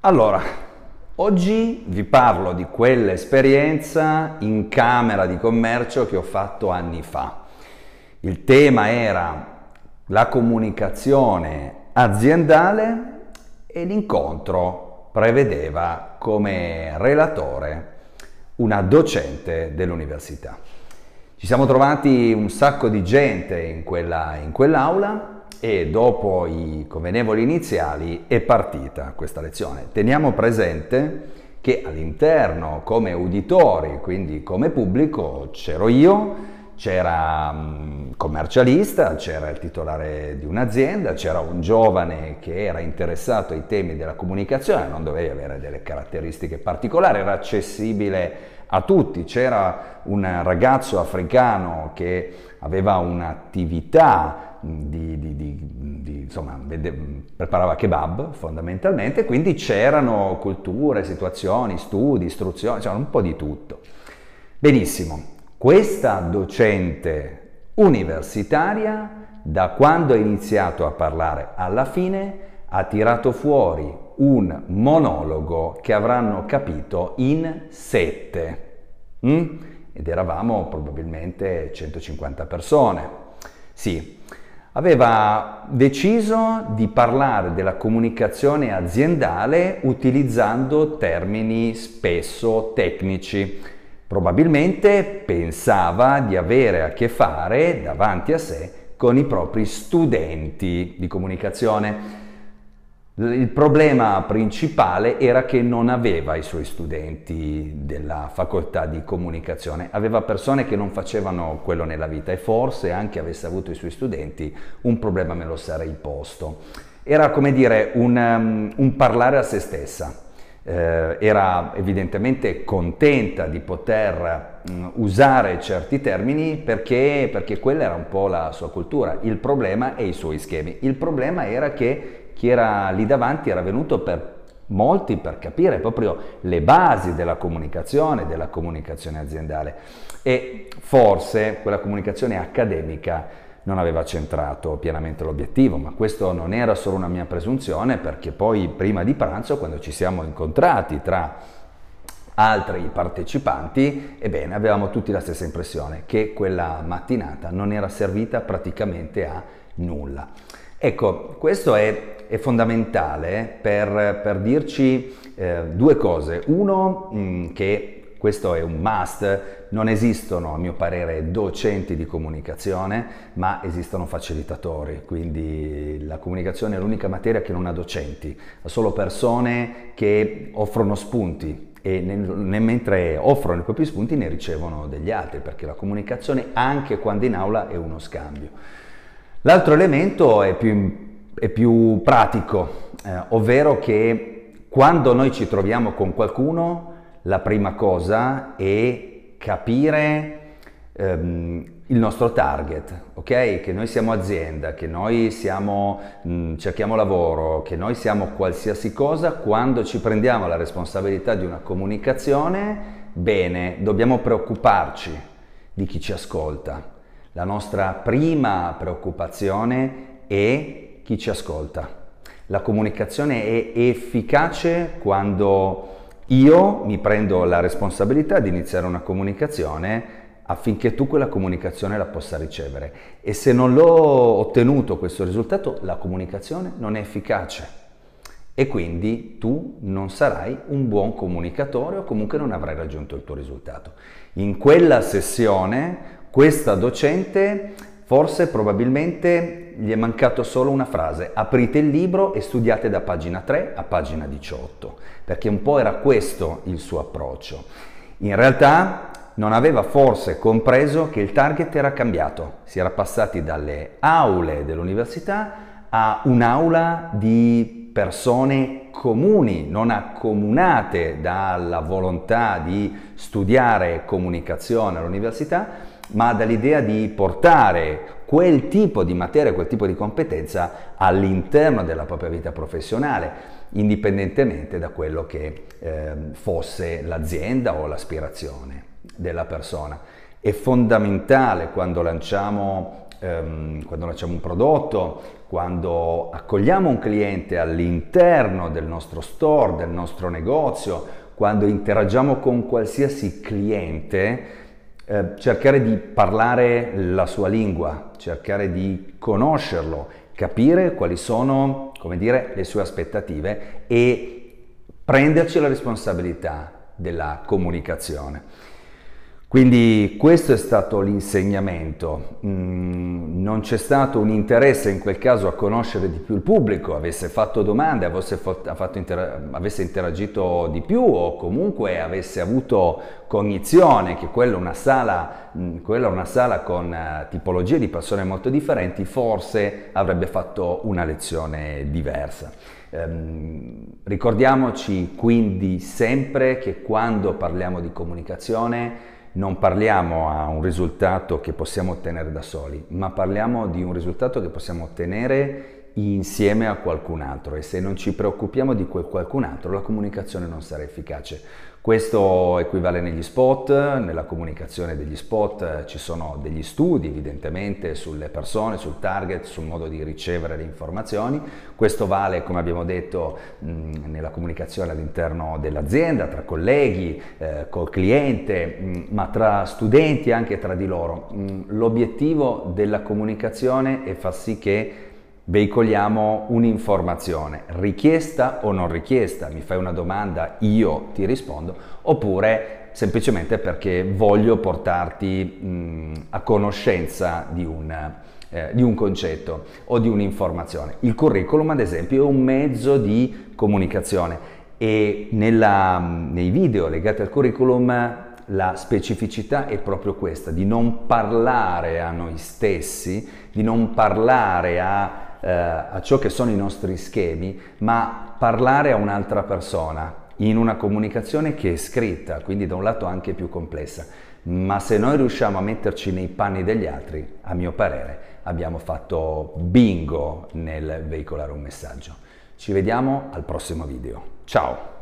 Allora, oggi vi parlo di quell'esperienza in camera di commercio che ho fatto anni fa. Il tema era la comunicazione aziendale e l'incontro prevedeva come relatore una docente dell'università. Ci siamo trovati un sacco di gente in, quella, in quell'aula e dopo i convenevoli iniziali è partita questa lezione. Teniamo presente che all'interno come uditori, quindi come pubblico, c'ero io, c'era un commercialista, c'era il titolare di un'azienda, c'era un giovane che era interessato ai temi della comunicazione, non doveva avere delle caratteristiche particolari, era accessibile a tutti, c'era un ragazzo africano che aveva un'attività di, di, di, di insomma, preparava kebab fondamentalmente, quindi c'erano culture, situazioni, studi, istruzioni, c'era un po' di tutto. Benissimo, questa docente universitaria da quando ha iniziato a parlare alla fine ha tirato fuori un monologo che avranno capito in sette. Mm? Ed eravamo probabilmente 150 persone. Sì, aveva deciso di parlare della comunicazione aziendale utilizzando termini spesso tecnici. Probabilmente pensava di avere a che fare davanti a sé con i propri studenti di comunicazione. Il problema principale era che non aveva i suoi studenti della facoltà di comunicazione, aveva persone che non facevano quello nella vita e forse anche avesse avuto i suoi studenti un problema me lo sarei posto. Era come dire un, um, un parlare a se stessa, eh, era evidentemente contenta di poter um, usare certi termini perché, perché quella era un po' la sua cultura, il problema e i suoi schemi. Il problema era che chi era lì davanti era venuto per molti per capire proprio le basi della comunicazione, della comunicazione aziendale e forse quella comunicazione accademica non aveva centrato pienamente l'obiettivo, ma questo non era solo una mia presunzione perché poi prima di pranzo quando ci siamo incontrati tra altri partecipanti, ebbene avevamo tutti la stessa impressione che quella mattinata non era servita praticamente a nulla. Ecco, questo è, è fondamentale per, per dirci eh, due cose. Uno, mh, mm, che questo è un must, non esistono a mio parere docenti di comunicazione, ma esistono facilitatori, quindi la comunicazione è l'unica materia che non ha docenti, ha solo persone che offrono spunti e nel, nel, mentre offrono i propri spunti ne ricevono degli altri, perché la comunicazione anche quando in aula è uno scambio. L'altro elemento è più, è più pratico, eh, ovvero che quando noi ci troviamo con qualcuno, la prima cosa è capire ehm, il nostro target, ok? Che noi siamo azienda, che noi siamo, mh, mm, cerchiamo lavoro, che noi siamo qualsiasi cosa, quando ci prendiamo la responsabilità di una comunicazione, bene, dobbiamo preoccuparci di chi ci ascolta, la nostra prima preoccupazione è chi ci ascolta. La comunicazione è efficace quando io mi prendo la responsabilità di iniziare una comunicazione affinché tu quella comunicazione la possa ricevere. E se non l'ho ottenuto questo risultato, la comunicazione non è efficace. E quindi tu non sarai un buon comunicatore o comunque non avrai raggiunto il tuo risultato. In quella sessione questa docente forse probabilmente gli è mancato solo una frase, aprite il libro e studiate da pagina 3 a pagina 18, perché un po' era questo il suo approccio. In realtà non aveva forse compreso che il target era cambiato, si era passati dalle aule dell'università a un'aula di persone comuni, non accomunate dalla volontà di studiare comunicazione all'università, ma dall'idea di portare quel tipo di materia, quel tipo di competenza all'interno della propria vita professionale, indipendentemente da quello che eh, fosse l'azienda o l'aspirazione della persona. È fondamentale quando lanciamo, ehm, quando lanciamo un prodotto, quando accogliamo un cliente all'interno del nostro store, del nostro negozio, quando interagiamo con qualsiasi cliente, eh, cercare di parlare la sua lingua, cercare di conoscerlo, capire quali sono, come dire, le sue aspettative e prenderci la responsabilità della comunicazione. Quindi questo è stato l'insegnamento, mm, non c'è stato un interesse in quel caso a conoscere di più il pubblico, avesse fatto domande, avesse, fatto inter avesse interagito di più o comunque avesse avuto cognizione che quella è una sala, mm, quella è una sala con uh, tipologie di persone molto differenti, forse avrebbe fatto una lezione diversa. Um, ricordiamoci quindi sempre che quando parliamo di comunicazione non parliamo a un risultato che possiamo ottenere da soli, ma parliamo di un risultato che possiamo ottenere insieme a qualcun altro e se non ci preoccupiamo di quel qualcun altro la comunicazione non sarà efficace. Questo equivale negli spot, nella comunicazione degli spot eh, ci sono degli studi evidentemente sulle persone, sul target, sul modo di ricevere le informazioni. Questo vale, come abbiamo detto, nella comunicazione all'interno dell'azienda, tra colleghi, eh, col cliente, ma tra studenti anche tra di loro. L'obiettivo della comunicazione è far sì che veicoliamo un'informazione, richiesta o non richiesta, mi fai una domanda, io ti rispondo, oppure semplicemente perché voglio portarti mh, a conoscenza di un, eh, di un concetto o di un'informazione. Il curriculum, ad esempio, è un mezzo di comunicazione e nella, nei video legati al curriculum la specificità è proprio questa, di non parlare a noi stessi, di non parlare a eh, a ciò che sono i nostri schemi, ma parlare a un'altra persona in una comunicazione che è scritta, quindi da un lato anche più complessa. Ma se noi riusciamo a metterci nei panni degli altri, a mio parere, abbiamo fatto bingo nel veicolare un messaggio. Ci vediamo al prossimo video. Ciao!